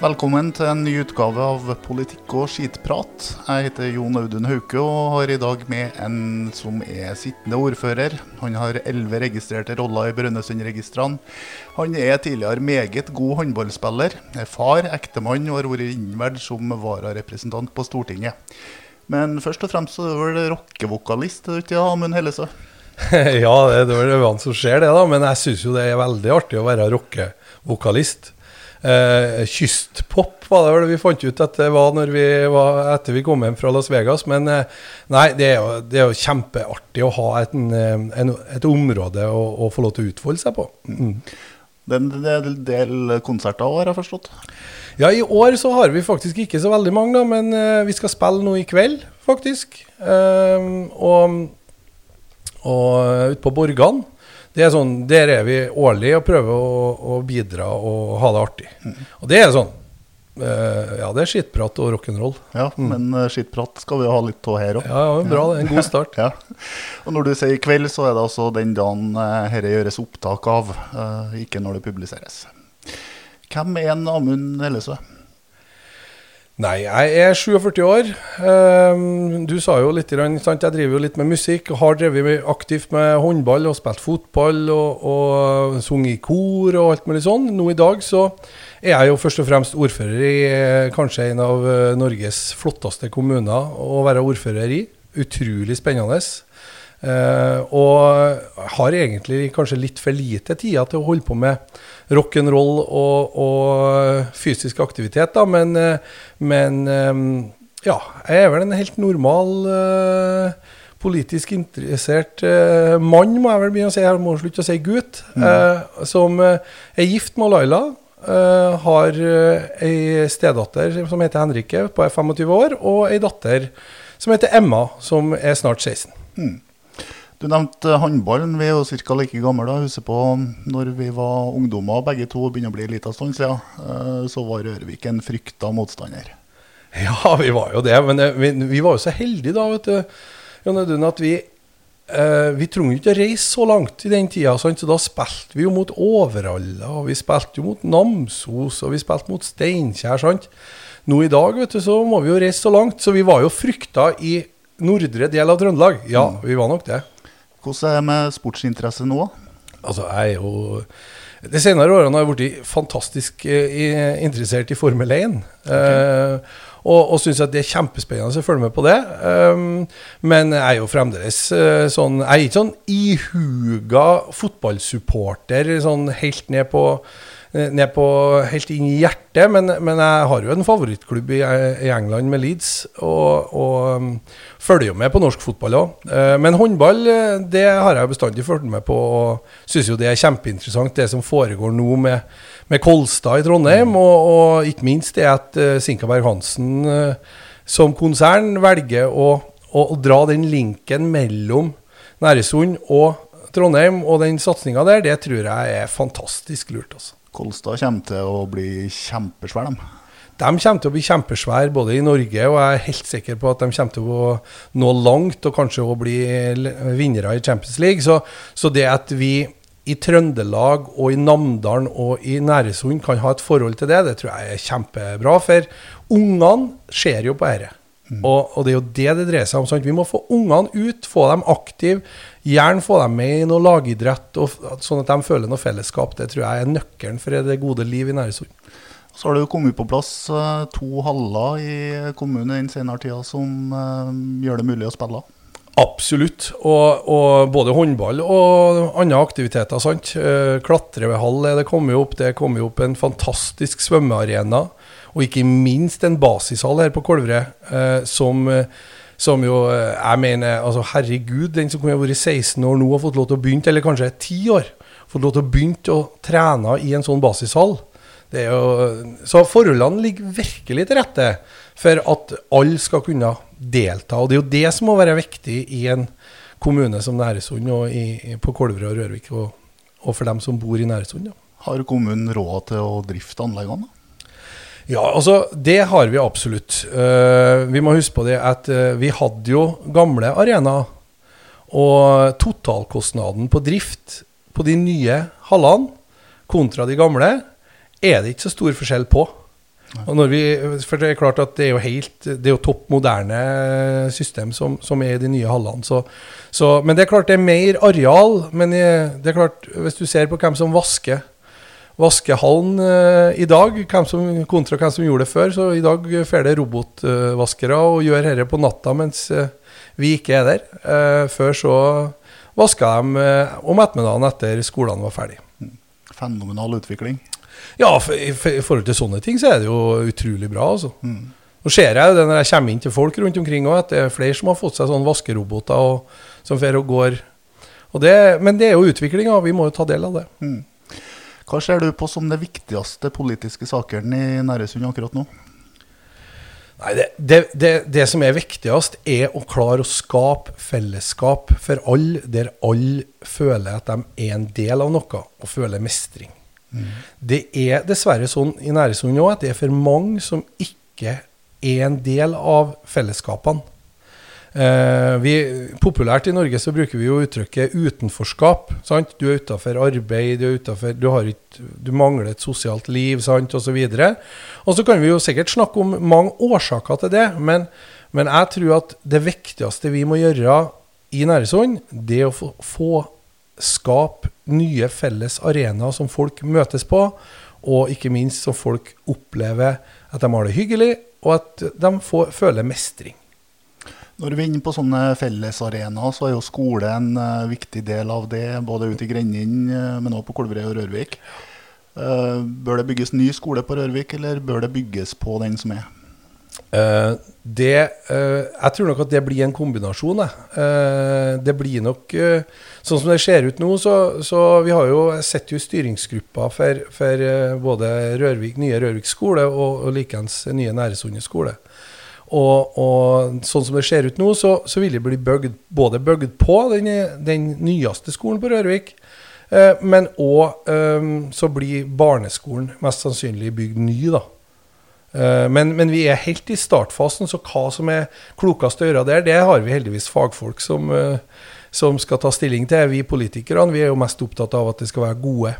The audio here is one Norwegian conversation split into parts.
Velkommen til en ny utgave av Politikk og skitprat. Jeg heter Jon Audun Hauke og har i dag med en som er sittende ordfører. Han har elleve registrerte roller i Brønnøysundregistrene. Han er tidligere meget god håndballspiller, er far, ektemann og har vært innvalgt som vararepresentant på Stortinget. Men først og fremst er du vel rockevokalist, ikke Amund Hellesø? ja, det er vel øynene som ser det, da. Men jeg syns jo det er veldig artig å være rockevokalist. Eh, kystpop var det vel vi fant ut at det var, vi var etter vi kom hjem fra Las Vegas. Men eh, nei, det er, jo, det er jo kjempeartig å ha et, en, en, et område å, å, få lov til å utfolde seg på. Mm. Det er en del konserter òg, har jeg forstått? Ja, i år så har vi faktisk ikke så veldig mange, da, men eh, vi skal spille nå i kveld, faktisk. Uh, og og ute på Borgan. Det er sånn, Der er vi årlig og prøver å, å bidra og ha det artig. Mm. Og det er sånn uh, Ja, det er skittprat og rock'n'roll. Ja, mm. men uh, skittprat skal vi jo ha litt av her òg. Ja, ja, bra. Det er en god start. ja. Og når du sier kveld, så er det altså den dagen dette uh, gjøres opptak av, ikke når det publiseres. Hvem er en Amund Hellesø? Nei, jeg er 47 år. Um, du sa jo litt, sant? jeg driver jo litt med musikk. Har drevet aktivt med håndball og spilt fotball og, og sunget i kor og alt mulig sånn. Nå i dag så er jeg jo først og fremst ordfører i eh, kanskje en av eh, Norges flotteste kommuner å være ordfører i. Utrolig spennende. Uh, og har egentlig kanskje litt for lite tid til å holde på med rock'n'roll og, og fysisk aktivitet, da, men, uh, men um, ja, jeg er vel en helt normal uh, politisk interessert mann, må jeg vel begynne å si. Jeg må slutte å si gutt. Mm. som er gift med Laila. har ei stedatter som heter Henrike, på 25 år, og ei datter som heter Emma, som er snart 16. Mm. Du nevnte håndballen. Vi er jo ca. like gamle. da. Husker på når vi var ungdommer, begge to begynner å bli en liten stund siden, ja. så var Rørvik en frykta motstander. Ja, vi var jo det. Men eh, vi, vi var jo så heldige da, vet du, Jon Audun, at vi eh, vi trengte ikke å reise så langt i den tida. Så da spilte vi jo mot Overhalla, og vi spilte jo mot Namsos, og vi spilte mot Steinkjer. sant? Nå i dag vet du, så må vi jo reise så langt. Så vi var jo frykta i nordre del av Trøndelag. Ja, mm. vi var nok det. Hvordan er det med sportsinteresse nå? Altså, jeg er jo De senere årene har jeg blitt fantastisk eh, interessert i Formel 1. Okay. Uh, og, og syns at det er kjempespennende å følge med på det. Um, men jeg er jo fremdeles uh, sånn Jeg er ikke sånn ihuga fotballsupporter sånn helt ned på ned på helt inn i hjertet. Men, men jeg har jo en favorittklubb i, i England med Leeds, og, og um, følger jo med på norsk fotball òg. Uh, men håndball eh, det har jeg bestandig fulgt med på, og syns jo det er kjempeinteressant, det som foregår nå med, med Kolstad i Trondheim, og, og, ikke minst det at Sinkaberg Hansen som konsern velger å, å, å, dra den linken mellom Næresund og Trondheim og den satsinga der, det tror jeg er fantastisk lurt. altså. Kolstad kommer til å bli kjempesvær, de. De kommer til å bli kjempesvære både i Norge, og jeg er helt sikker på at de kommer til å nå langt og kanskje å bli vinnere i Champions League. Så, så, det at vi i Trøndelag og i Namdalen og i Næresund kan ha et forhold til det, det tror jeg er kjempebra. For ungene ser jo på dette. Mm. Og, og, det er jo det det dreier seg om. Sant? Vi må få ungene ut, få dem aktive. Gjerne få dem med i noe lagidrett, og, sånn at de føler noe fellesskap. Det tror jeg er nøkkelen for det gode liv i Næresund. Så har det jo kommet på plass uh, to haller i kommunen den senere tida som uh, gjør det mulig å spille. Absolutt. Og, og, både håndball og andre aktiviteter. sant? Uh, Klatrehall er det kommet opp. Det er kommet opp en fantastisk svømmearena. Og ikke minst en basishall her på Kolvre, eh, som, eh, som, jo eh, Jeg mener, altså herregud, den som kunne vært 16 år nå og fått lov til å begynne, eller kanskje 10 år, fått lov til å begynne å trene i en sånn basishall. Jo, så forholdene ligger virkelig til rette for at alle skal kunne delta. Og det er jo det som må være viktig i en kommune som Næresund, og i, på Kolvre og Rørvik, og, og, for dem som bor i Næresund. Ja. Har kommunen råd til å drifte anleggene? Ja, altså det har vi absolutt. Uh, vi må huske på det at uh, vi hadde jo gamle arenaer. Og totalkostnaden på drift på de nye hallene kontra de gamle er det ikke så stor forskjell på. Og når vi, for det er klart at det er jo helt Det er jo topp moderne system som, som er i de nye hallene. Så, så, men det er klart det er mer areal. Men det er klart, hvis du ser på hvem som vasker vaskehallen uh, i dag, som, kontra hvem som gjorde det før, så i dag får det robotvaskere og gjør dette på natta mens uh, vi ikke er der. Uh, før så vaska de om ettermiddagen etter skolene var ferdig. Fenomenal utvikling. Ja, i forhold til sånne ting så er det jo utrolig bra, altså. Mm. Nå ser jeg det når jeg kommer inn til folk rundt omkring òg, at det er flere som har fått seg sånne vaskeroboter og, som fer og går. Og det, men det er jo utviklinga, vi må jo ta del av det. Mm. Hva ser du på som de viktigste politiske sakene i Næresund akkurat nå? Nei, det, det, det, det, som er viktigst, er å klare å skape fellesskap for alle, der alle føler at de er en del av noe, og føler mestring. Mm. Det er dessverre sånn i Næresund nå at det er for mange som ikke er en del av fellesskapene. Eh, vi, populært i Norge så bruker vi jo uttrykket utenforskap. Sant? Du er utafor arbeid, du, er utenfor, du, et, du, mangler et sosialt liv osv. Og så kan vi jo sikkert snakke om mange årsaker til det, men, men jeg tror at det viktigste vi må gjøre i Næresund, det er å få, få skape nye felles arenaer som folk møtes på, og ikke minst som folk opplever at de har det hyggelig, og at de får, føler mestring. Når vi er inne på sånne fellesarenaer, så er jo skole en uh, viktig del av det. Både ute i grendene, uh, men også på Kolbrøy og Rørvik. Uh, bør det bygges ny skole på Rørvik, eller bør det bygges på den som er? det, jeg tror nok at det blir en kombinasjon. det blir nok Sånn som det ser ut nå, så, så vi har jo sett jo styringsgruppa for, for både Rørvik, nye Rørvik skole og, og likeens nye Næresund skole. Og, og, sånn som det ser ut nå, så, så vil det bli bygd, både bygd på den, den, nyeste skolen på Rørvik, eh, men òg eh, så blir barneskolen mest sannsynlig bygd ny, da. Eh, men, men, vi er helt i startfasen, så hva som er klokest å gjøre der, det har vi heldigvis fagfolk som, eh, som skal ta stilling til. Vi politikerne vi er jo mest opptatt av at det skal være gode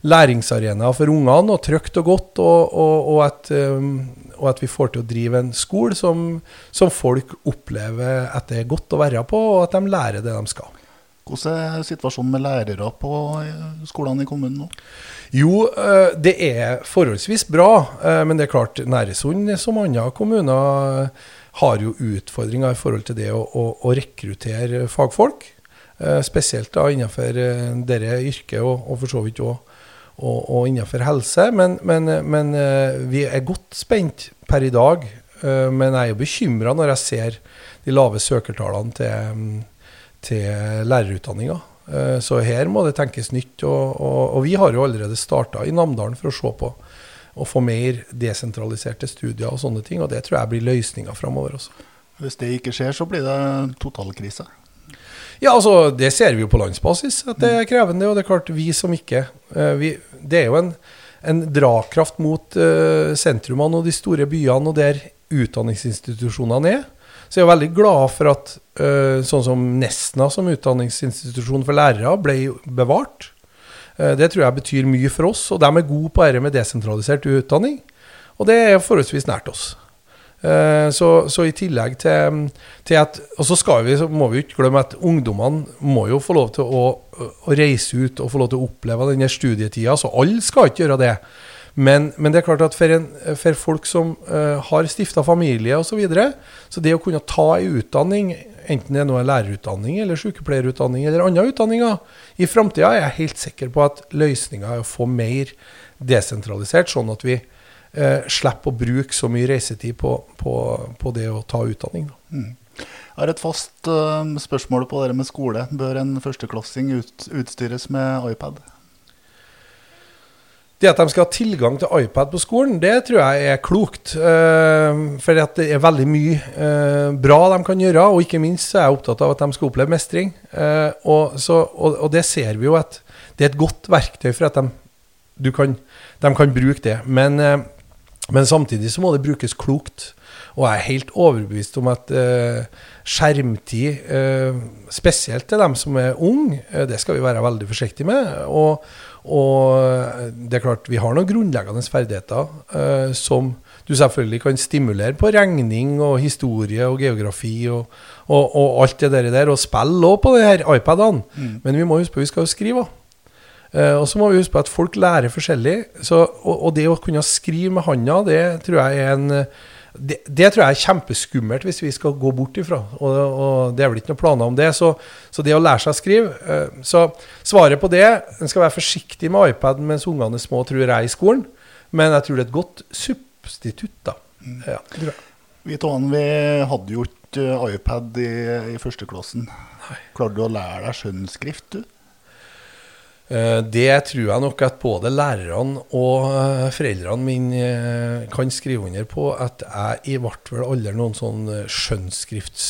læringsarenaer for ungene, og trygt og godt, og, og, og at um, og at vi får til å drive en skole som, som, folk opplever at det er godt å være på, og at de lærer det de skal. Hvordan er situasjonen med lærere på skolene i kommunen nå? Jo, eh, det er forholdsvis bra. Eh, men det er klart, Næresund som andre kommuner har jo utfordringer i forhold til det å, å, å rekruttere fagfolk. Eh, spesielt da innenfor dette yrket, og, og for så vidt òg og, og innenfor helse. Men, men, men, eh, vi er godt spent per i dag. Eh, men jeg er jo bekymra når jeg ser de lave søkertallene til, til lærerutdanninga. Eh, så her må det tenkes nytt. Og, og, og vi har jo allerede starta i Namdalen for å se på å få mer desentraliserte studier og sånne ting. Og det tror jeg blir løsninga framover også. Hvis det ikke skjer, så blir det totalkrise? Ja, altså, det ser vi jo på landsbasis, at det er krevende. Og det er klart, vi som ikke uh, vi, Det er jo en, en dragkraft mot uh, sentrumene og de store byene, og der utdanningsinstitusjonene er. Så jeg er veldig glad for at uh, sånn som Nesna som utdanningsinstitusjon for lærere ble bevart. det tror jeg betyr mye for oss, og de er gode på dette med desentralisert utdanning. Og det er forholdsvis nært oss. Eh, så, så, i tillegg til, til, at Og så vi, så må vi ikke glemme at ungdommene må jo få lov til å, å reise ut og få lov til å oppleve denne studietida. Så alle skal ikke gjøre det. Men, men det er klart at for, en, for folk som uh, har stifta familie osv., så, videre, så det å kunne ta en utdanning, enten det er noe lærerutdanning eller sykepleierutdanning eller andre utdanninger, i framtida er jeg helt sikker på at løsninga er å få mer desentralisert, sånn at vi eh, slipper å bruke så mye reisetid på, på, på det å ta utdanning. Mm. Jeg har et fast uh, spørsmål på det med skole. Bør en førsteklassing ut, utstyres med iPad? Det at de skal ha tilgang til iPad på skolen, det tror jeg er klokt. Uh, for det er veldig mye uh, bra de kan gjøre, og ikke minst er jeg opptatt av at de skal oppleve mestring. Og, så, og, og, det ser vi jo at det er et godt verktøy for at de, kan, de kan bruke det. Men Men samtidig så må det brukes klokt. Og jeg er helt overbevist om at eh, skjermtid, eh, spesielt til dem som er unge, eh, det skal vi være veldig forsiktige med. Og, og, det er klart, vi har noen grunnleggende ferdigheter eh, som du selvfølgelig kan stimulere på regning og historie og geografi og, og, og alt det der, og spille òg på de her iPadene. Mm. Men vi må huske på at vi skal jo skrive òg. Uh, og så må vi huske på at folk lærer forskjellig. Så, og, og, det å kunne skrive med handa, det tror jeg er en det, det, tror jeg er kjempeskummelt hvis vi skal gå bort ifra. Og, og det er vel ikke noen planer om det. Så, så det å lære seg å skrive uh, Så svaret på det En skal være forsiktig med iPad mens ungene er små, tror jeg, i skolen. Men jeg tror det er et godt substitutt, da. Ja, tror jeg. vi tåen, vi hadde jo ikke iPad i, i førsteklassen. Klarte du å lære deg skjønnskrift, du? Eh, det tror jeg nok at både lærerne og eh, foreldrene mine eh, kan skrive under på. At jeg i hvert fall aldri noen sånn skjønnskrifts...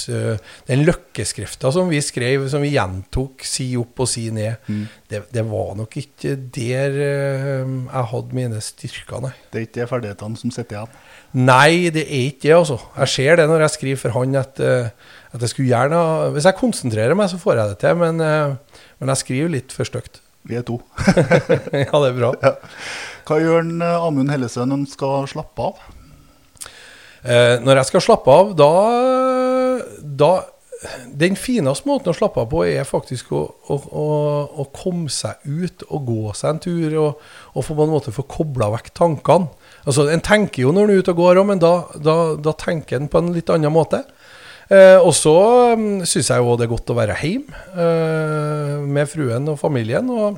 Den løkkeskrifta som vi skrev, som vi gjentok si opp og si ned, mm. det, det, var nok ikke der jeg hadde mine styrker, nei. Det er ikke de ferdighetene som sitter igjen? Nei, det er ikke det, altså. Jeg ser det når jeg skriver for han at, at jeg skulle gjerne Hvis jeg konsentrerer meg, så får jeg det til, men, men jeg skriver litt for stygt. Vi er to. ja, det er bra. Ja. Hva gjør en eh, Amund Hellesøen når han skal slappe av? Eh, når jeg skal slappe av, da, da Den fineste måten å slappe av på er faktisk å, å, å, å komme seg ut og gå seg en tur. Og, og på en måte få kobla vekk tankene. Altså, En tenker jo når en er ute og går, men da, da, da tenker en på en litt annen måte. Eh, og så um, syns jeg jo det er godt å være hjemme eh, med fruen og familien, og,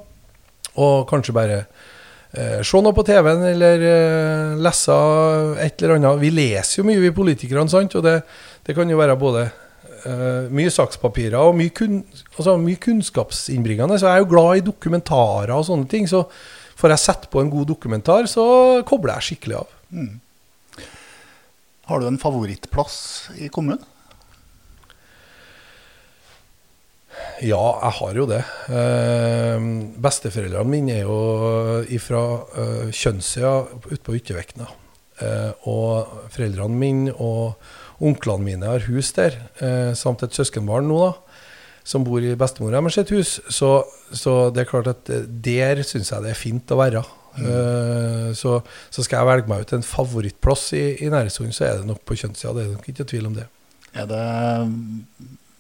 og kanskje bare eh, se noe på TV-en eller lese et eller annet. Vi leser jo mye, vi politikerne, sant? og det, det kan jo være både Uh, mye sakspapirer og mye, kun, altså mye kunnskapsinnbringende. Så jeg er jo glad i dokumentarer og sånne ting. Så får jeg sett på en god dokumentar, så kobler jeg skikkelig av. Mm. Har du en favorittplass i kommunen? Ja, jeg har jo det. Eh, besteforeldrene mine er jo fra eh, Kjønnsøya ute på Yttervikna. Eh, og foreldrene mine og onklene mine har hus der, eh, samt et søskenbarn nå, da, som bor i bestemora deres sitt hus. Så, så, det er klart at eh, der syns jeg det er fint å være. Mm. Uh, så, så, skal jeg velge meg ut en favorittplass i, i Næresund, så er det nok på Kjønnsøya. Det er nok ikke tvil om det. Er det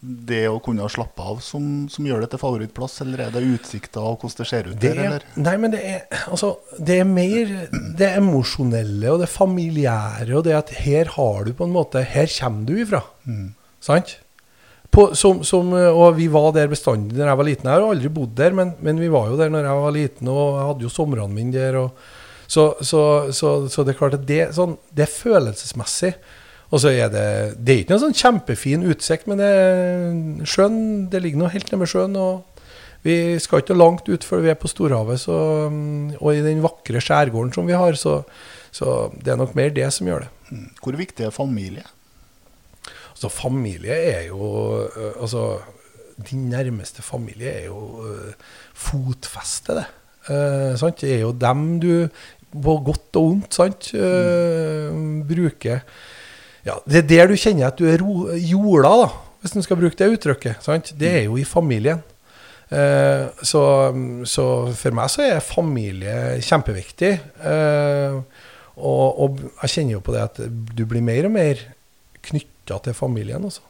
det å kunne slappe av som, som, gjør det til favorittplass, eller er det utsikta og hvordan det ser ut det der? Eller? Nei, men det er, altså, det er mer det emosjonelle og det familiære og det at her har du på en måte Her kommer du ifra. Mm. Sant? På, som, som, og vi var der bestandig da jeg var liten. Jeg har aldri bodd der, men, men, vi var jo der når jeg var liten, og jeg hadde jo somrene mine der. Og, så, så, så, så, det er klart at det, sånn, det er følelsesmessig. Og så er det Det er ikke noen sånn kjempefin utsikt, men det er sjøen Det ligger noe helt nede ved sjøen. og vi skal ikke langt ut før vi er på storhavet. Så, og i den vakre skjærgården som vi har, så, så, det er nok mer det som gjør det. Mm. Hvor viktig er familie? Altså, familie er jo Altså, din nærmeste familie er jo fotfestet, det. Eh, sant? Det er jo dem du, på godt og vondt, sant, mm. bruker ja, Det er der du kjenner at du er jorda, da, hvis du skal bruke det uttrykket. Sant? Det er jo i familien. Eh, så, så, for meg så er familie kjempeviktig. Eh, og, og, jeg kjenner jo på det at du blir mer og mer knytta til familien. Også.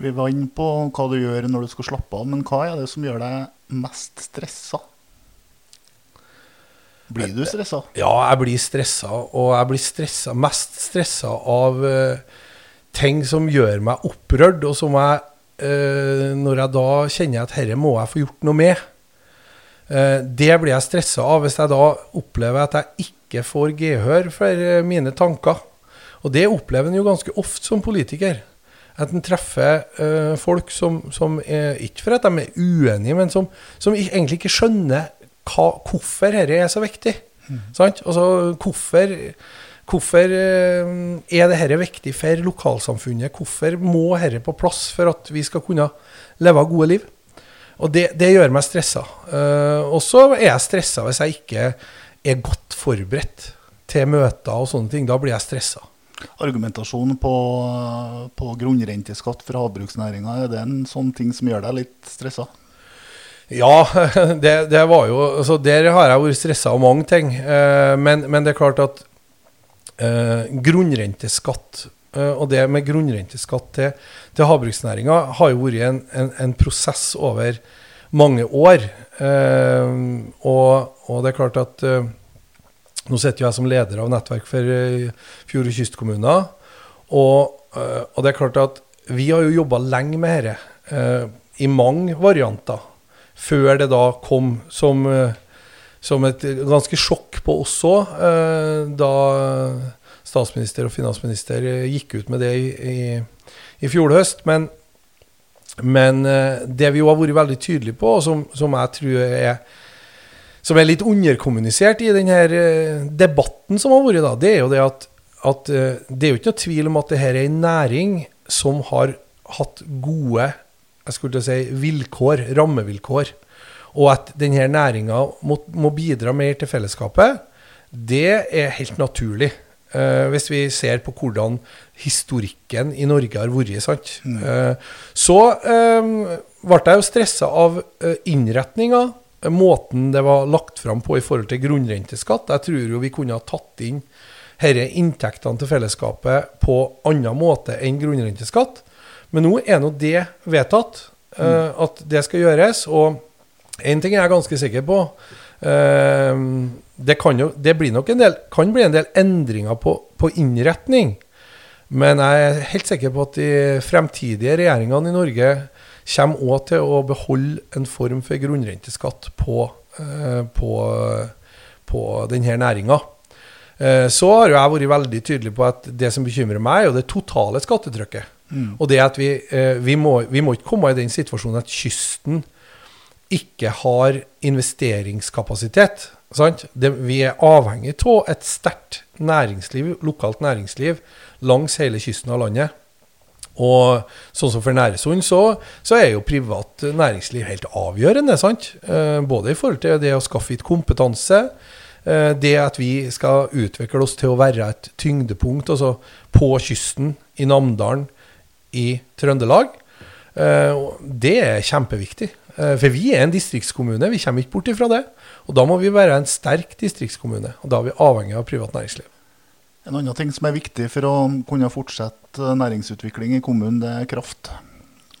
Vi var inne på hva du gjør når du skal slappe av, men hva er det som gjør deg mest stressa? Blir du stressa? Ja, jeg blir stressa. Og jeg blir stressa, mest stressa av uh, ting som gjør meg opprørt, og som jeg uh, Når jeg da kjenner at herre må jeg få gjort noe med. Uh, det blir jeg stressa av hvis jeg da opplever at jeg ikke får gehør for mine tanker. Og det opplever en jo ganske ofte som politiker. At en treffer folk som, som er, ikke for at de er uenige, men som, som egentlig ikke skjønner hva, hvorfor dette er så viktig. Mm. Altså, hvorfor, hvorfor eh, er dette viktig for lokalsamfunnet? Hvorfor må dette på plass for at vi skal kunne leve gode liv? Og det, det gjør meg stressa. Uh, og så er jeg stressa hvis jeg ikke er godt forberedt til møter og sånne ting. Da blir jeg stressa. Argumentasjonen på, på grunnrenteskatt for havbruksnæringa, er det en sånn ting som gjør deg litt stressa? Ja, det, det, var jo altså Der har jeg vært stressa av mange ting. Eh, men, men, det er klart at eh, grunnrenteskatt eh, og det med grunnrenteskatt til, til havbruksnæringa har jo vært en, en, en, prosess over mange år. Eh, og, og, det er klart at eh, nå sitter jeg som leder av Nettverk for eh, fjord- og kystkommuner. Og, og, det er klart at vi har jo jobba lenge med dette, i mange varianter. Før det da kom som, som et ganske sjokk på oss òg, da statsminister og finansminister gikk ut med det i, i, i fjor høst. Men, men, det vi jo har vært veldig tydelige på, og som, som jeg tror er som er litt underkommunisert i denne eh, debatten som har vært, da, det er jo det at, at eh, det er jo ikke noe tvil om at dette er en næring som har hatt gode jeg skulle si, vilkår, rammevilkår. Og at denne næringa må, må, bidra mer til fellesskapet, det er helt naturlig. Eh, hvis vi ser på hvordan historikken i Norge har vært. sant? Mm. Eh, så eh, ble jeg jo stressa av eh, innretninga måten det var lagt fram på i forhold til grunnrenteskatt. Jeg tror jo vi kunne ha tatt inn disse inntektene til fellesskapet på annen måte enn grunnrenteskatt. Men nå er nå det vedtatt, uh, at det skal gjøres. Og én ting er jeg ganske sikker på. Uh, det, kan jo, det nok en del, kan bli en del endringer på, på innretning. Men jeg er helt sikker på at de fremtidige regjeringene i Norge kommer òg til å beholde en form for grunnrenteskatt på, uh, på, på denne næringa. Uh, så har jeg vært veldig tydelig på at det som bekymrer meg, er det totale skattetrykket. Mm. Og det at vi, eh, vi, må, vi må ikke komme i den situasjonen at kysten ikke har investeringskapasitet. Det, vi er avhengig av et sterkt næringsliv, lokalt næringsliv langs hele kysten av landet. Og sånn som for Næresund, så, så, er jo privat næringsliv helt avgjørende. sant? Eh, både i forhold til det å skaffe hit kompetanse, eh, det at vi skal utvikle oss til å være et tyngdepunkt altså på kysten, i Namdalen, i Trøndelag. Eh, det er kjempeviktig. For vi er en distriktskommune, vi kommer ikke bort ifra det. Og da må vi være en sterk distriktskommune. Og da er vi avhengig av privat næringsliv. En annen ting som er viktig for å kunne fortsette næringsutvikling i kommunen, det er kraft.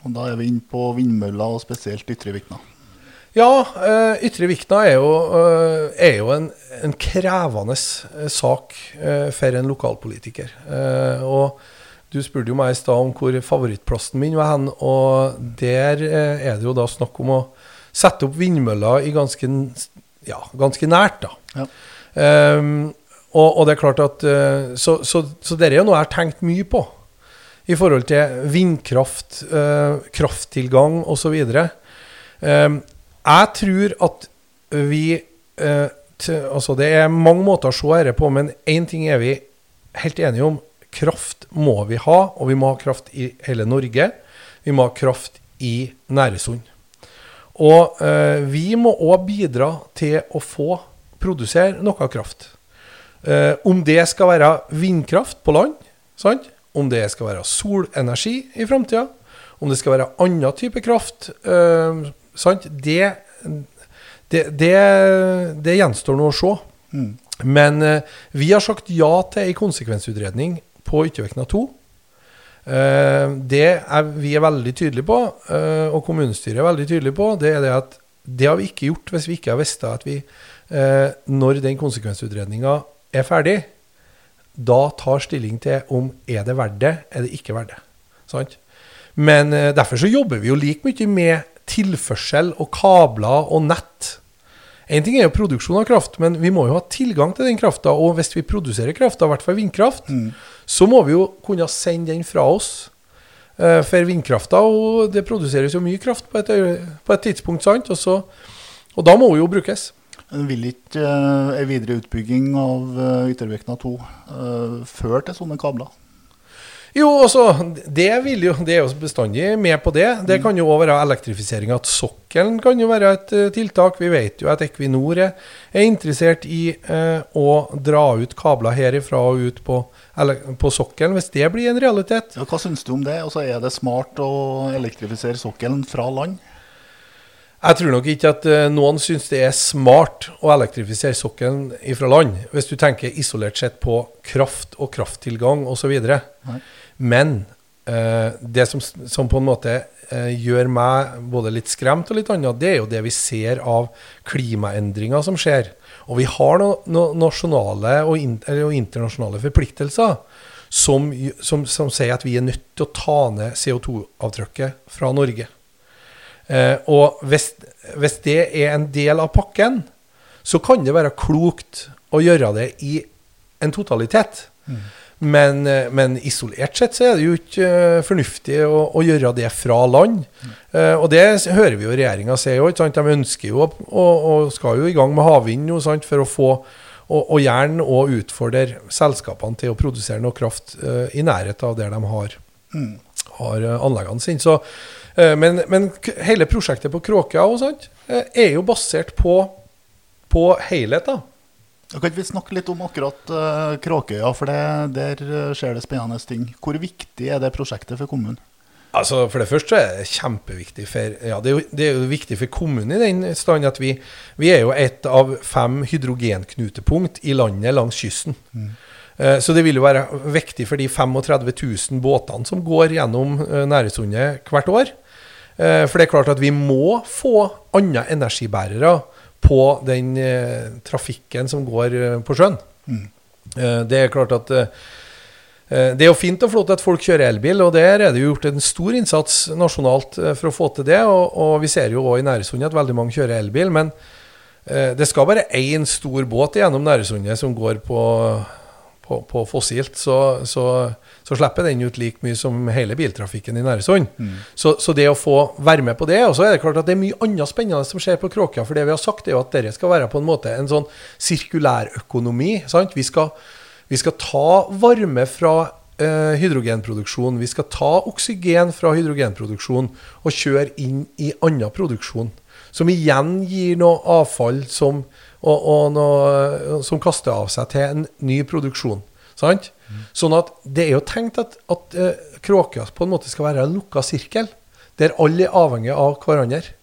Og Da er vi inne på vindmøller, og spesielt Ytre Vikna. Ja, Ytre Vikna er jo, er jo en, en, krevende sak for en lokalpolitiker. og Du spurte jo meg i stad om hvor favorittplassen min var hen. og Der er det jo da snakk om å sette opp vindmøller i ganske, ja, ganske nært. da. Ja. Um, og, og, det er klart at uh, Så, så, så dette er jo noe jeg har tenkt mye på i forhold til vindkraft, uh, krafttilgang osv. Um, ehm, jeg tror at vi uh, Altså, det er mange måter å se dette på, men én ting er vi helt enige om. Kraft må vi ha, og vi må ha kraft i hele Norge. Vi må ha kraft i Næresund. Og eh, vi må òg bidra til å få produsere noe kraft. Eh, om det skal være vindkraft på land, sant? om det skal være solenergi i framtida, om det skal være annen type kraft eh, sant? Det, det, det, det, gjenstår nå å se. Mm. Men eh, vi har sagt ja til ei konsekvensutredning på Yttervekna 2. Eh, det er vi er veldig tydelige på, eh, og kommunestyret er veldig tydelig på, det er det at det har vi ikke gjort hvis vi ikke har visst at vi, eh, når den konsekvensutredninga er ferdig, da tar stilling til om er det verdt det, er det ikke verdt det. Sant? Men derfor så jobber vi jo like mye med tilførsel og kabler og nett. Én ting er jo produksjon av kraft, men vi må jo ha tilgang til den krafta. Og hvis vi produserer krafta, i hvert fall vindkraft, mm. så må vi jo kunne sende den fra oss. Uh, for vindkrafta, og det produseres jo mye kraft på et, på et tidspunkt, sant? Og, så, og da må jo brukes. Vil ikke uh, en videre utbygging av uh, Yttervikna 2 uh, føre til sånne kabler? Jo, også, det, vil jo, det er jo bestandig med på det. Det kan jo òg være elektrifisering av sokkelen. kan jo være et uh, tiltak. Vi vet jo at Equinor er, er interessert i uh, å dra ut kabler herifra og ut på, eller, på sokkelen, hvis det blir en realitet. Ja, hva syns du om det? Altså, er det smart å elektrifisere sokkelen fra land? Jeg tror nok ikke at uh, noen syns det er smart å elektrifisere sokkelen fra land, hvis du tenker isolert sett på kraft og krafttilgang osv. Men eh, det som, som, på en måte eh, gjør meg både litt skremt og litt annet, det er jo det vi ser av klimaendringer som skjer. Og vi har noen no nasjonale og, in og, internasjonale forpliktelser som, som, som sier at vi er nødt til å ta ned CO2-avtrykket fra Norge. Eh, og hvis, hvis, det er en del av pakken, så kan det være klokt å gjøre det i en totalitet. Mm. Men, eh, men, isolert sett så er det jo ikke uh, fornuftig å, å, gjøre det fra land. Mm. Eh, og det hører vi jo regjeringa si òg. De ønsker jo og, og, skal jo i gang med havvind for å få og, og gjerne òg utfordre selskapene til å produsere noe kraft eh, i nærheten av der de har, mm. har anleggene sine. Så, Eh, men, men, hele prosjektet på Kråkøya eh, er jo basert på, på helhet. da. Kan vi snakke litt om akkurat uh, Kråkøya, for det, der skjer det spennende ting. Hvor viktig er det prosjektet for kommunen? Altså, For det første er det kjempeviktig for ja, det er, jo, det er jo viktig for kommunen i den stand at vi, vi er jo et av fem hydrogenknutepunkt i landet langs kysten. Mm. Eh, så det vil jo være viktig for de 35 000 båtene som går gjennom eh, hvert år. Eh, for det er klart at vi må få andre energibærere på den trafikken som går på sjøen. Mm. Det er klart at det er jo fint og flott at folk kjører elbil, og der er det jo gjort en stor innsats nasjonalt for å få til det. Og, og vi ser jo òg i Næresundet at veldig mange kjører elbil. Men det skal bare én stor båt gjennom Næresundet som går på på, på fossilt, så, så, så, slipper den ut like mye som hele biltrafikken i Næresund. Mm. Så, så, det å få være med på det Og så er det klart at det er mye annet spennende som skjer på Kråkja, For det vi har sagt, er jo at dette skal være på en måte en sånn sirkulærøkonomi. Vi, skal, vi skal ta varme fra eh, hydrogenproduksjon. Vi skal ta oksygen fra hydrogenproduksjon og kjøre inn i annen produksjon. Som igjen gir noe avfall som og, og noe, som kaster av seg til en ny produksjon. Sant? Mm. Sånn at det er jo tenkt at, at uh, Kråkøya på en måte skal være en lukka sirkel, der alle er avhengig av hverandre.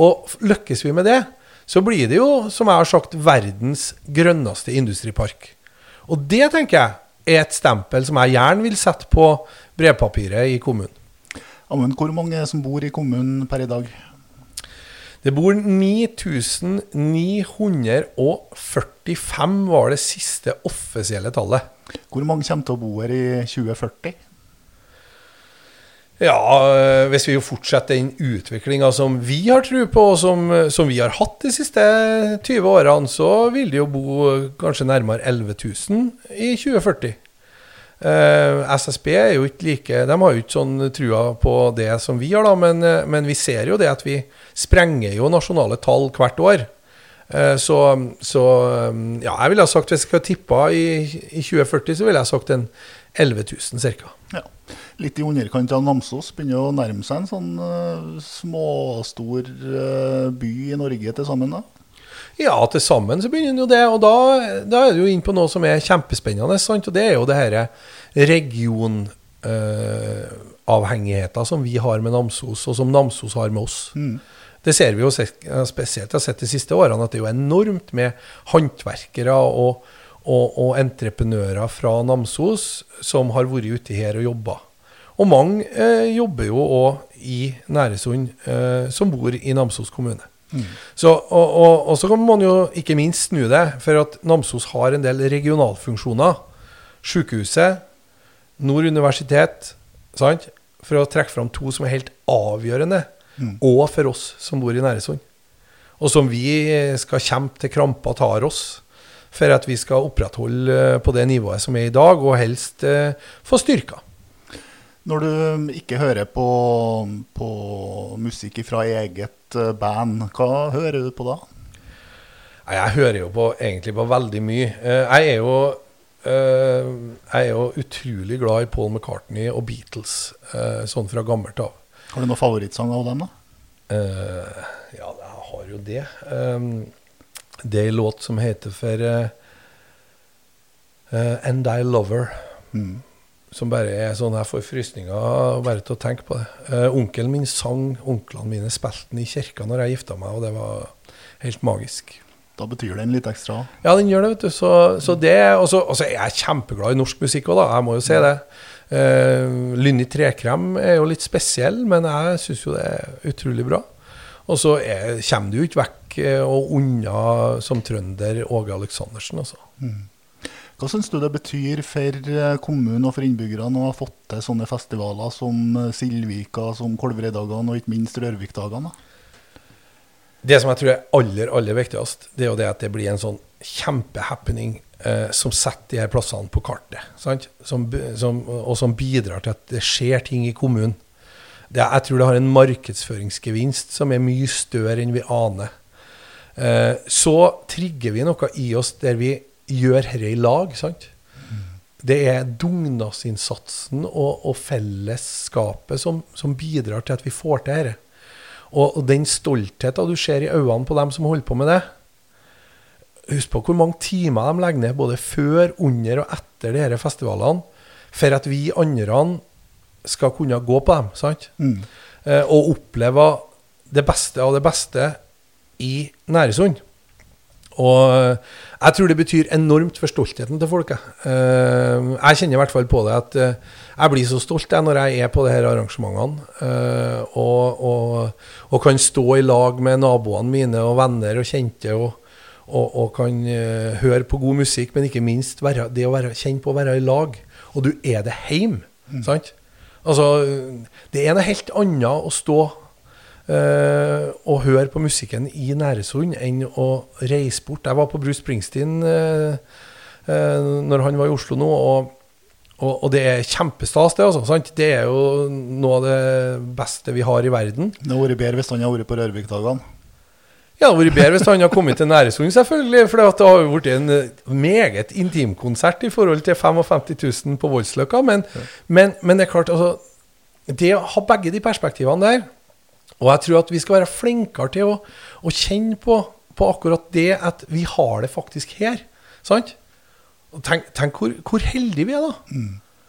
Og lykkes vi med det, så blir det jo, som jeg har sagt, verdens grønneste industripark. Og det tenker jeg er et stempel som jeg gjerne vil sette på brevpapiret i kommunen. Amund, hvor mange som bor i kommunen per i dag? Det bor 9945, var det siste offisielle tallet. Hvor mange kommer til å bo her i 2040? Ja, hvis vi fortsetter den utviklinga som vi har tro på, og som, som, vi har hatt de siste 20 årene, så vil det jo bo kanskje nærmere 11 000 i 2040. Eh, SSB er jo ikke like De har jo ikke sånn trua på det som vi har, da, men, eh, men, vi ser jo det at vi sprenger jo nasjonale tall hvert år. Uh, så, så, ja, jeg ville ha sagt hvis jeg skulle tippa i, i, 2040, så ville jeg sagt en 11 000 ca. Ja. Litt i underkant av Namsos begynner å nærme seg en sånn uh, småstor uh, by i Norge til sammen, da? Ja, til sammen så begynner den jo det. Og da, da er du jo inn på noe som er kjempespennende. Sant? Og det er jo det dette regionavhengigheten eh, som vi har med Namsos, og som Namsos har med oss. Mm. Det ser vi jo spesielt, jeg har sett de siste årene, at det er jo enormt med håndverkere og, og, og entreprenører fra Namsos som har vært ute her og jobba. Og mange eh, jobber jo òg i Næresund, eh, som bor i Namsos kommune. Så, og, og, og, så kan man jo ikke minst snu det, for at Namsos har en del regionalfunksjoner. Sykehuset, Nord universitet, sant? for å trekke fram to som er helt avgjørende, mm. og for oss som bor i Næresund. Og som vi skal kjempe til krampa tar oss for at vi skal opprettholde eh, på det nivået som er i dag, og helst eh, få styrka. Når du ikke hører på, på musikk fra eget Eh, band. Hva hører du på da? Jeg hører jo på, egentlig på veldig mye. Eh, jeg er jo eh, jeg er jo utrolig glad i Paul McCartney og Beatles, sånn fra gammelt av. Har du noen favorittsang av dem, da? Ja, jeg har jo det. Det er en låt som heter for And I Lover'. Mm. Som bare er sånn jeg får frysninger bare til å tenke på det. Eh, onkelen min sang, onklene mine spilte den i kirka når jeg gifta meg, og det var helt magisk. Da betyr det en litt ekstra. Ja, den gjør det, vet du. Så, så det, Og så er jeg kjempeglad i norsk musikk òg, da. Jeg må jo si det. Eh, Lynni Trekrem er jo litt spesiell, men jeg syns jo det er utrolig bra. Og så er, kommer du jo ikke vekk eh, og unna som trønder Åge Aleksandersen, altså. Hva syns du det betyr for eh, kommunen og for innbyggerne å ha fått til sånne festivaler som Silvika, Sildvika, som Kolvereidagene og ikke minst Rørvikdagene? Det som jeg tror er aller aller viktigst, det er jo det at det blir en sånn kjempehappening eh, som setter de her plassene på kartet. Som, som, og som bidrar til at det skjer ting i kommunen. Det, jeg tror det har en markedsføringsgevinst som er mye større enn vi aner. Eh, så trigger vi noe i oss der vi gjør dette i lag. sant? Det er dugnadsinnsatsen og, og fellesskapet som, som bidrar til at vi får til dette. Og, og den stoltheten du ser i øynene på dem som holder på med det Husk på hvor mange timer de legger ned både før, under og etter de disse festivalene for at vi andre skal kunne gå på dem. sant? Mm. Eh, og oppleve det beste av det beste i Næresund. Og eh, jeg tror det betyr enormt for stoltheten til folk. jeg. Eh, jeg kjenner i hvert fall på det at eh, jeg blir så stolt jeg, når jeg er på de her arrangementene. og, og, og kan stå i lag med naboene mine og venner og kjente. og og, og kan høre på god musikk, men ikke minst være, det å være, kjenne på å være i lag. Og du er det heim, sant? Altså, det er noe helt annet å stå eh, og høre på musikken i Næresund enn å reise bort. Jeg var på Bruce Springsteen eh, eh, når han var i Oslo nå, og, og, og det er kjempestas, det. Også, sant? Det er jo noe av det beste vi har i verden. Det hadde vært bedre hvis han hadde vært på Rørvik-dagene. Ja, det hadde vært bedre hvis han hadde kommet til Næresund, selvfølgelig. For det har jo blitt en eh, meget intimkonsert i forhold til 55 000 på Voldsløkka. Men, men, men det er klart, altså Det å ha begge de perspektivene der Og jeg tror at vi skal være flinkere til å, å kjenne på, på akkurat det at vi har det faktisk her. Sant? Tenk tenk hvor, hvor heldige vi er, da.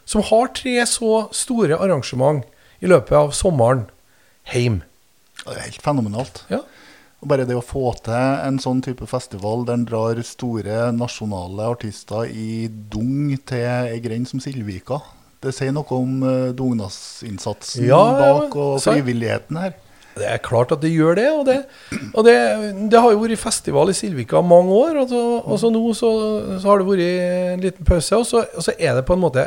Som har tre så store arrangement i løpet av sommeren hjemme. Det er helt fenomenalt. Ja. Og bare det å få til en sånn type festival der en drar store nasjonale artister i dung til ei grend som Silvika, det sier noe om uh, dugnadsinnsatsen ja, bak og frivilligheten her. Det er klart at det gjør det. Og det, og det, det har jo vært festival i Silvika mange år. Og så, og så nå så, så har det vært en liten pause, og så, og så er det på en måte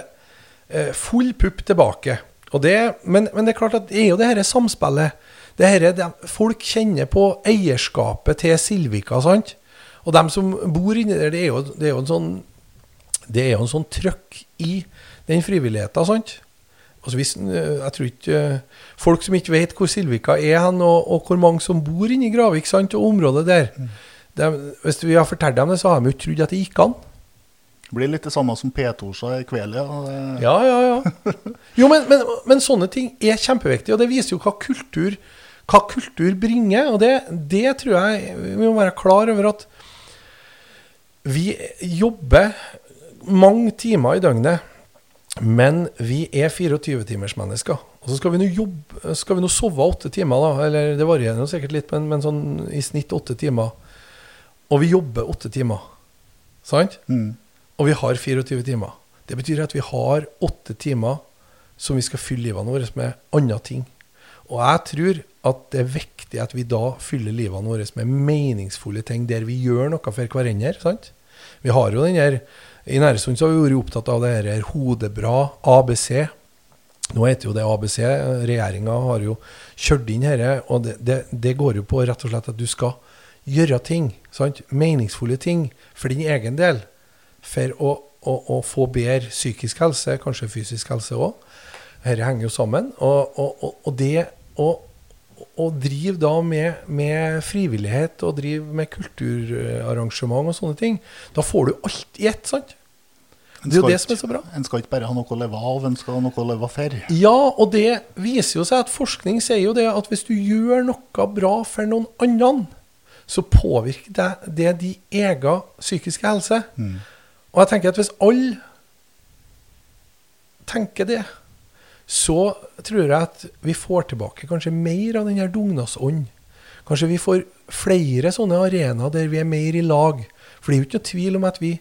eh, full pupp tilbake. Det, men, men det er klart at det er jo det dette samspillet. Det her, er det, folk kjenner på eierskapet til Silvika, sant? Og dem som bor inni der, det er jo, det er jo en sånn sånn trøkk i den frivilligheten, sant? Altså hvis, eh, jeg tror ikke eh, Folk som ikke vet hvor Silvika er hen, og, og hvor mange som bor inni Gravik sant, og området der de, Hvis vi har fortalt dem det, så har de jo ikke trodd at det gikk an. Det blir litt det samme som P-Torsa i kveld, ja. Ja, ja, ja. Jo, men, men, men sånne ting er kjempeviktig, og det viser jo hva kultur, hva kultur bringer. Og det, det tror jeg vi må være klar over at vi jobber mange timer i døgnet, men vi er 24-timersmennesker. Og så skal vi nå jobbe, skal vi nå sove åtte timer, da. Eller det varierer jo sikkert litt, men, men sånn i snitt åtte timer. Og vi jobber åtte timer. Sant? Mm. Og vi har 24 timer. Det betyr at vi har åtte timer som vi skal fylle livene våre med andre ting. Og jeg tror at det er viktig at vi da fyller livene våre med meningsfulle ting der vi gjør noe for hverandre. sant? Vi har jo den her, I Næresund så har vi vært opptatt av det her hodebra, ABC. Nå heter jo det ABC. Regjeringa har jo kjørt inn dette. Og det, det, det går jo på rett og slett at du skal gjøre ting. sant? Meningsfulle ting for din egen del. For å, å, å få bedre psykisk helse, kanskje fysisk helse òg. Dette henger jo sammen. Og, og, og, og det å, å driver da med, med frivillighet og driver med kulturarrangement og sånne ting, da får du alt i ett. sant? Det er jo det som er så bra. En skal ikke bare ha noe å leve av, en skal ha noe å leve for. Ja, og det viser jo seg at forskning sier jo det at hvis du gjør noe bra for noen annen, så påvirker det, det de egen psykiske helse. Mm. Og jeg tenker at hvis alle tenker det, så tror jeg at vi får tilbake kanskje mer av den her dugnadsånd. Kanskje vi får flere sånne arenaer der vi er mer i lag. For det er jo ikke noe tvil om at vi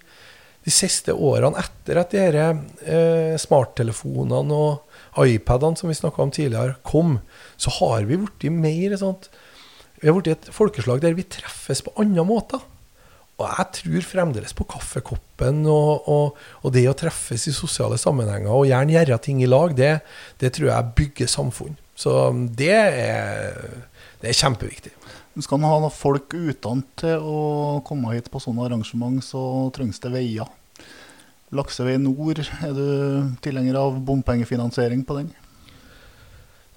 de siste årene etter at de eh, smarttelefonene og iPadene som vi snakka om tidligere, kom, så har vi blitt mer sånt Vi har blitt et folkeslag der vi treffes på andre måter. Og jeg tror fremdeles på kaffekoppen og, og, og, det å treffes i sosiale sammenhenger og gjerne gjøre ting i lag, det, det tror jeg bygger samfunn. Så det er, det er kjempeviktig. Skal man ha folk utenat til å komme hit på sånne arrangement, så trengs det veier. Laksevei nord, er du tilhenger av bompengefinansiering på den?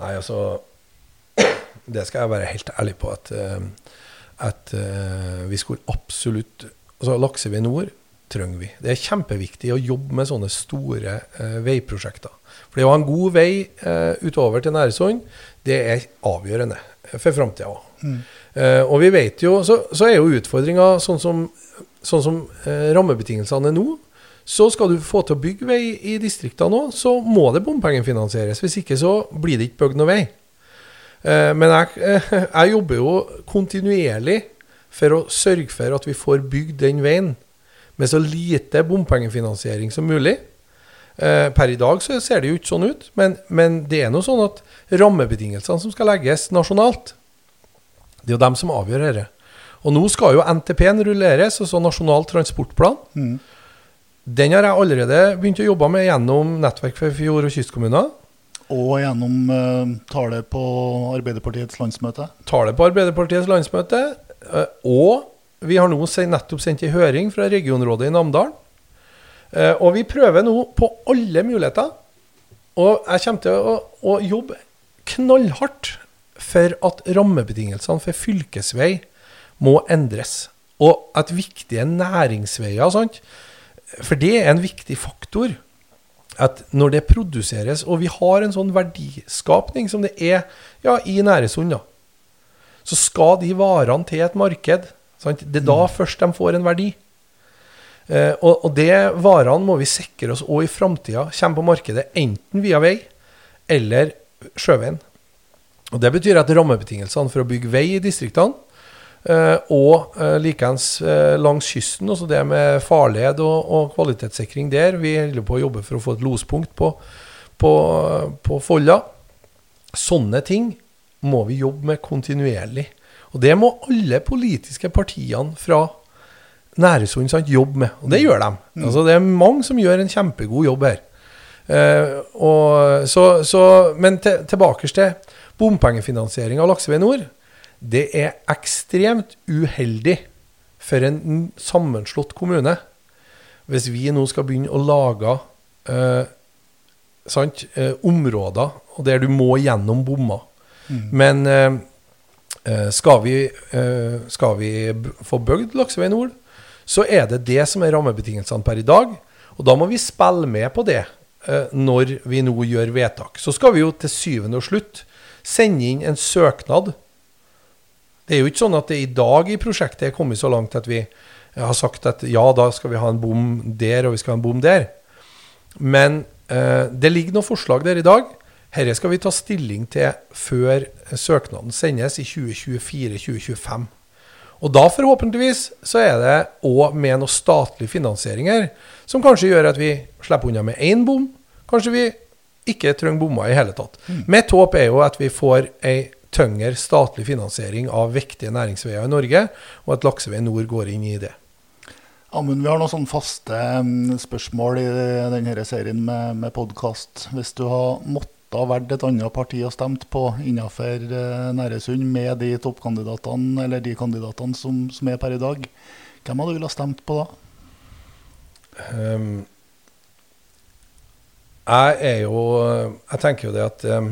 Nei, altså Det skal jeg være helt ærlig på at, eh, at uh, vi skulle absolutt altså Laksevei nord trenger vi. Det er kjempeviktig å jobbe med sånne store uh, veiprosjekter. For det å ha en god vei uh, utover til Næresund, det er avgjørende for framtida òg. Mm. og vi vet jo, så, så er jo utfordringa sånn som, sånn som rammebetingelsene er nå, så skal du få til å bygge vei i distriktene nå, så må det bompengefinansieres. Hvis ikke så blir det ikke bygd noe vei. Eh, men jeg, jeg, jobber jo kontinuerlig for å sørge for at vi får bygd den veien med så lite bompengefinansiering som mulig. Eh, per i dag så ser det jo ikke sånn ut, men, men det er nå sånn at rammebetingelsene som skal legges nasjonalt, det er jo dem som avgjør dette. Og nå skal jo NTP-en rulleres, altså Nasjonal transportplan. Mm. Den har jeg allerede begynt å jobbe med gjennom Nettverk for fjord- og kystkommuner. Og gjennom uh, tale på Arbeiderpartiets landsmøte? Tale på Arbeiderpartiets landsmøte. Uh, og vi har nå nettopp sendt en høring fra regionrådet i Namdalen. Uh, og vi prøver nå på alle muligheter. Og jeg kommer til å, å jobbe knallhardt for at rammebetingelsene for fylkesvei må endres. Og at viktige næringsveier sant? For det er en viktig faktor at når det produseres, og vi har en sånn verdiskapning som det er ja, i Næresund, da, så skal de varene til et marked. Sant? Det er da mm. først de får en verdi. Eh, og, og det varene må vi sikre oss òg i framtida kommer på markedet, enten via vei eller sjøveien. Og Det betyr at rammebetingelsene for å bygge vei i distriktene og uh, likeens uh, langs kysten, også det med farled og, og, kvalitetssikring der. Vi holder på å jobbe for å få et lospunkt på, på, på Folla. Sånne ting må vi jobbe med kontinuerlig. Og det må alle politiske partiene fra Næresund jobbe med, og det gjør de. Mm. Altså, det er mange som gjør en kjempegod jobb her. Og, så, så, men til, tilbake til bompengefinansiering av Lakseveien Nord. Det er ekstremt uheldig for en sammenslått kommune hvis vi nå skal begynne å lage eh, sant, eh, områder der du må gjennom bommer. Mm. Men eh, eh skal, vi, eh, skal, vi, få bygd Laksevei nord, så er det det som er rammebetingelsene per i dag. Og da må vi spille med på det eh, når vi nå gjør vedtak. Så skal vi jo til syvende og slutt sende inn en søknad det er jo ikke sånn at det i dag i prosjektet er kommet så langt at vi har sagt at ja, da skal vi ha en bom der, og vi skal ha en bom der. Men eh, det ligger noen forslag der i dag. Dette skal vi ta stilling til før søknaden sendes i 2024-2025. Og da forhåpentligvis så er det òg med noen statlige finansieringer som kanskje gjør at vi slipper unna med én bom. Kanskje vi ikke trenger bommer i hele tatt. Mm. Mitt håp er jo at vi får ei tyngre statlig finansiering av viktige næringsveier i Norge, og at Laksevei Nord går inn i det. Amund, vi har noen sånne faste spørsmål i denne serien med, med podkast. Hvis du har måttet vært et annet parti og stemt på innenfor eh, Næresund med de toppkandidatene eller de kandidatene som, som, er per i dag, hvem hadde du ville ha stemt på da? Um, jeg er jo Jeg tenker jo det at um,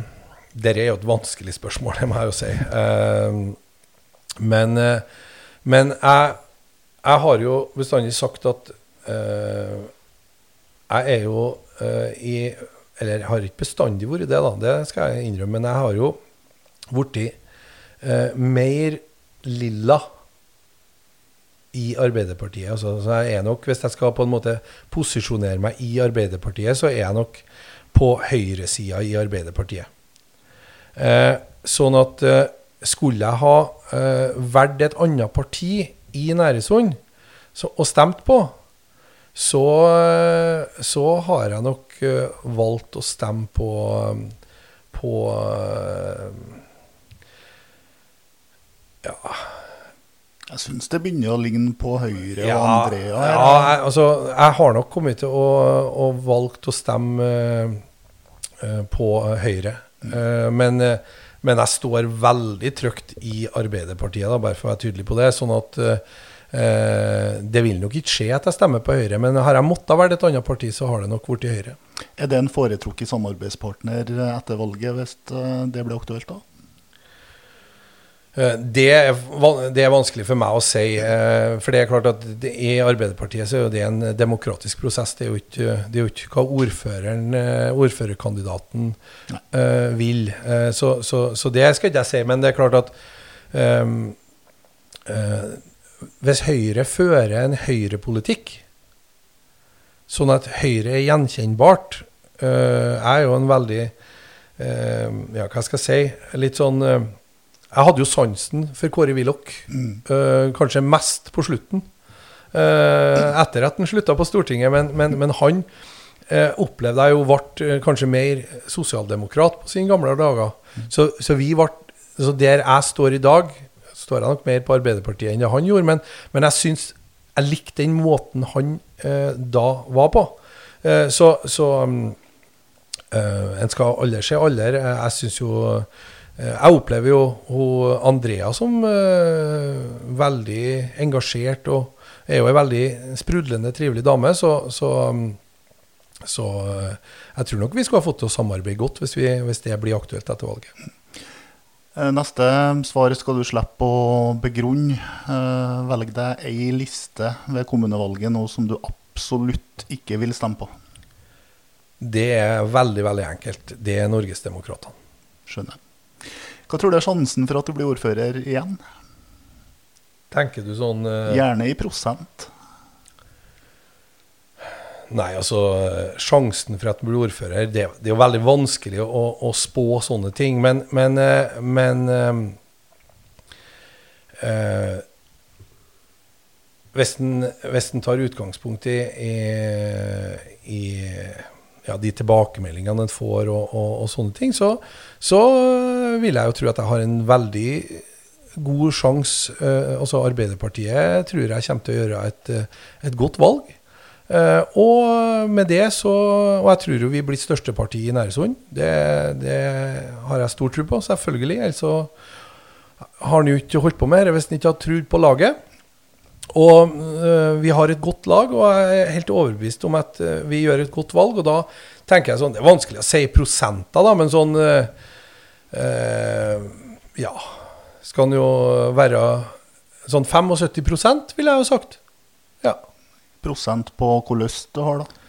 det er jo et vanskelig spørsmål, det må jeg jo si. Uh, men, uh, men jeg, jeg, har jo bestandig sagt at uh, jeg er jo uh, i Eller jeg har ikke bestandig vært det, da, det skal jeg innrømme. Men jeg har jo blitt mer lilla i Arbeiderpartiet. Altså, så jeg er nok, Hvis jeg skal på en måte posisjonere meg i Arbeiderpartiet, så er jeg nok på høyresida i Arbeiderpartiet. Eh, sånn at eh, skulle jeg ha eh, valgt et annet parti i Næresund og stemt på, så, så, har jeg nok valgt å stemme på, på Ja Jeg syns det begynner å ligne på Høyre ja, og Andrea. Ja, jeg, altså, jeg har nok kommet til å, å valgt å stemme uh, på Høyre. Mm. men, men, jeg står veldig trygt i Arbeiderpartiet, da, bare for å være tydelig på det. sånn at Eh, det vil nok ikke skje at jeg stemmer på Høyre, men har jeg måttet velge et annet parti, så har det nok blitt Høyre. Er det en foretrukket samarbeidspartner etter valget, hvis eh, det blir aktuelt da? Eh, det er, det er, vanskelig for meg å si. For det er klart at i Arbeiderpartiet så er det en demokratisk prosess. Det er jo ikke, det er jo ikke hva ordføreren, ordførerkandidaten uh, vil. Så, så, så, det skal ikke jeg si. Men det er klart at um, uh, hvis Høyre fører en høyrepolitikk, sånn at Høyre er gjenkjennbart uh, Jeg er jo en veldig uh, Ja, hva skal jeg si Litt sånn Jeg hadde jo sansen for Kåre Willoch, mm. kanskje mest på slutten. etter at han slutta på Stortinget, men, men, men han opplevde jeg jo ble kanskje mer sosialdemokrat på sine gamle dager. Mm. Så, så, vi ble, så der jeg står i dag, står jeg nok mer på Arbeiderpartiet enn det han gjorde. Men, men jeg syns jeg likte den måten han da var på. Så, så um, En skal aldri se alder. Jeg syns jo Jeg opplever jo hun Andrea som eh, veldig engasjert og er jo ei veldig sprudlende, trivelig dame. Så, så, um, så jeg tror nok vi skulle ha fått til å samarbeide godt hvis, vi, hvis det blir aktuelt etter valget. Eh, neste svar skal du slippe å begrunne. Eh, velg deg ei liste ved kommunevalget nå som du absolutt ikke vil stemme på. Det er veldig veldig enkelt. Det er Norgesdemokratene. Skjønner. Hva tror du er sjansen for at du blir ordfører igjen? Tenker du sånn uh... Gjerne i prosent. Nei, altså Sjansen for at du blir ordfører Det, det er jo veldig vanskelig å, å spå sånne ting. Men, men, eh, men øh, øh, hvis, en, tar utgangspunkt i, i, i ja, de tilbakemeldingene en får og, og, og sånne ting, så, så, vil jeg jo tro at jeg har en veldig god sjanse. Eh, altså Arbeiderpartiet tror jeg kommer til å gjøre et, et godt valg. Eh, og med det så Og jeg tror jo vi blir største parti i Næresund. Det, det, har jeg stor tro på, selvfølgelig. Ellers så har han jo ikke holdt på med dette hvis han ikke har trodd på laget. Og uh, vi har et godt lag, og jeg er helt overbevist om at uh, vi gjør et godt valg. Og da tenker jeg sånn Det er vanskelig å si prosenter, da, men sånn Ja Skal han jo være sånn 75% ville jeg jo sagt. Ja prosent på hvor lyst du har, da?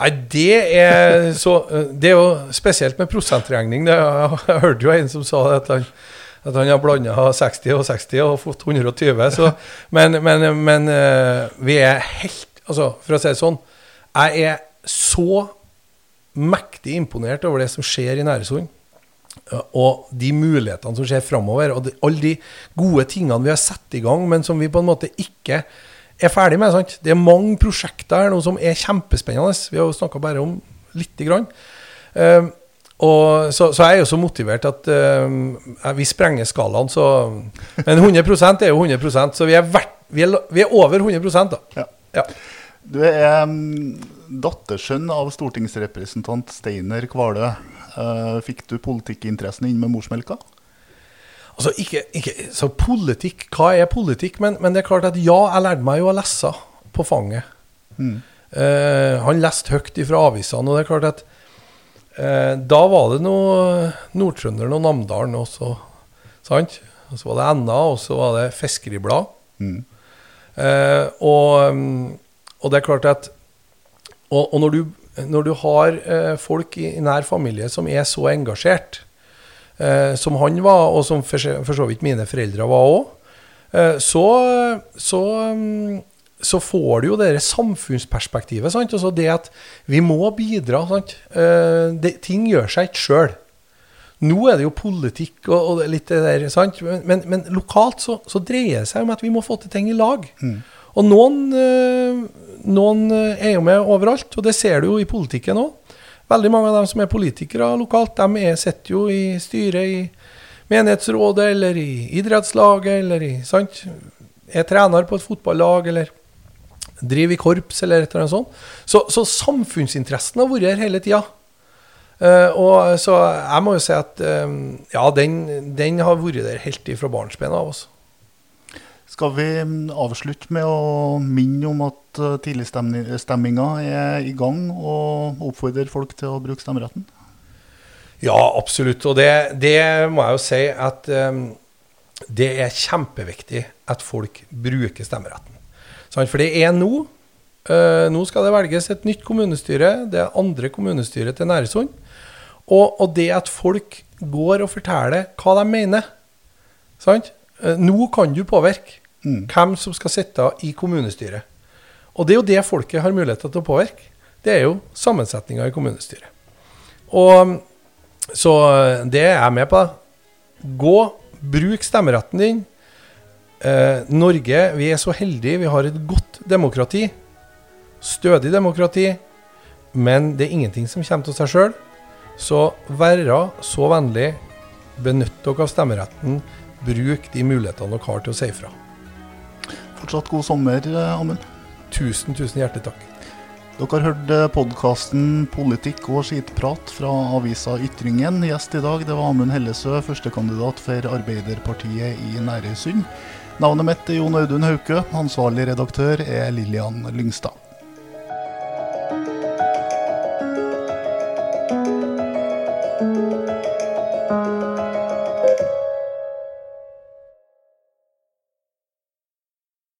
Nei, det er så Det er jo spesielt med prosentregning. Det, jeg hørte jo en som sa at han, at han har blanda 60 og 60 og fått 120. Så, men, men, men, eh, vi er helt Altså, for å si det sånn, jeg er så mektig imponert over det som skjer i Næresund. Og de mulighetene som skjer framover, og de, alle de gode tingene vi har satt i gang, men som vi på en måte ikke er ferdig med. sant? Det er mange prosjekter her nå som er kjempespennende. Vi har jo snakka bare om lite grann. Uh, og så, så, jeg er jo så motivert at uh, vi sprenger skalaen, så Men 100% er jo 100% så vi er, vert, vi er, vi er over 100 da. Ja. ja. Du er um, dattersønn av stortingsrepresentant Steiner Kvalø. Uh, fikk du politikkinteressen inn med morsmelka? Altså, ikke, ikke, så politikk, hva er politikk? Men, men, det er klart at ja, jeg lærte meg jo å lese på fanget. Mm. Uh, han leste høyt fra avisene, og det er klart at uh, da var det noe Nord-Trønderen og Namdalen også, sant? Og så var det NA, og så var det Fiskeribladet. Mm. Eh, og, og, det er klart at Og, og når, du, når, du, har eh, folk i, i, nær familie som er så engasjert, eh, som han var, og som for, for så vidt mine foreldre var òg, eh, så, så, mm, så, får du jo det samfunnsperspektivet. Sant? Altså det at vi må bidra. Eh, det, ting gjør seg ikke sjøl. Nå er det jo politikk og, og litt det der, sant? Men, men, men lokalt så, så, dreier det seg om at vi må få til ting i lag. Mm. Og noen, øh, noen, eh, er jo med overalt, og det ser du jo i politikken òg. Veldig mange av dem som er politikere lokalt, de er, sitter jo i styret i menighetsrådet eller i idrettslaget eller i sant? Er trener på et fotballag eller driver i korps eller et eller annet sånt. Så, så samfunnsinteressen har vært her hele tida. Uh, og så jeg må jo si at um, ja, den, den, har vært der helt ifra barnsben av. oss. Skal vi mm, avslutte med å minne om at uh, tidligstemminga er i gang, og oppfordre folk til å bruke stemmeretten? Ja, absolutt. Og det, det må jeg jo si at um, det er kjempeviktig at folk bruker stemmeretten. For det er nå. Uh, nå skal det velges et nytt kommunestyre. Det er andre kommunestyret til Næresund. Og, og, det at folk går og forteller hva de mener sant? Eh, nå kan du påvirke mm. hvem som skal sitte i kommunestyret. Og det er jo det folket har mulighet til å påvirke. Det er jo sammensetninga i kommunestyret. Og Så eh, det er jeg med på. Gå, bruk stemmeretten din. Eh, Norge, vi er så heldige. Vi har et godt demokrati. Stødig demokrati. Men det er ingenting som kommer til seg sjøl. Så være så vennlig, benytt dere av stemmeretten. Bruk de mulighetene dere har til å si ifra. Fortsatt god sommer, Amund. Tusen, tusen hjertelig takk. Dere har hørt eh, podkasten 'Politikk og skitprat' fra avisa Ytringen. Gjest i dag det var Amund Hellesø, førstekandidat for Arbeiderpartiet i Nærøysund. Navnet mitt er Jon Audun Hauke. Ansvarlig redaktør er Lillian Lyngstad.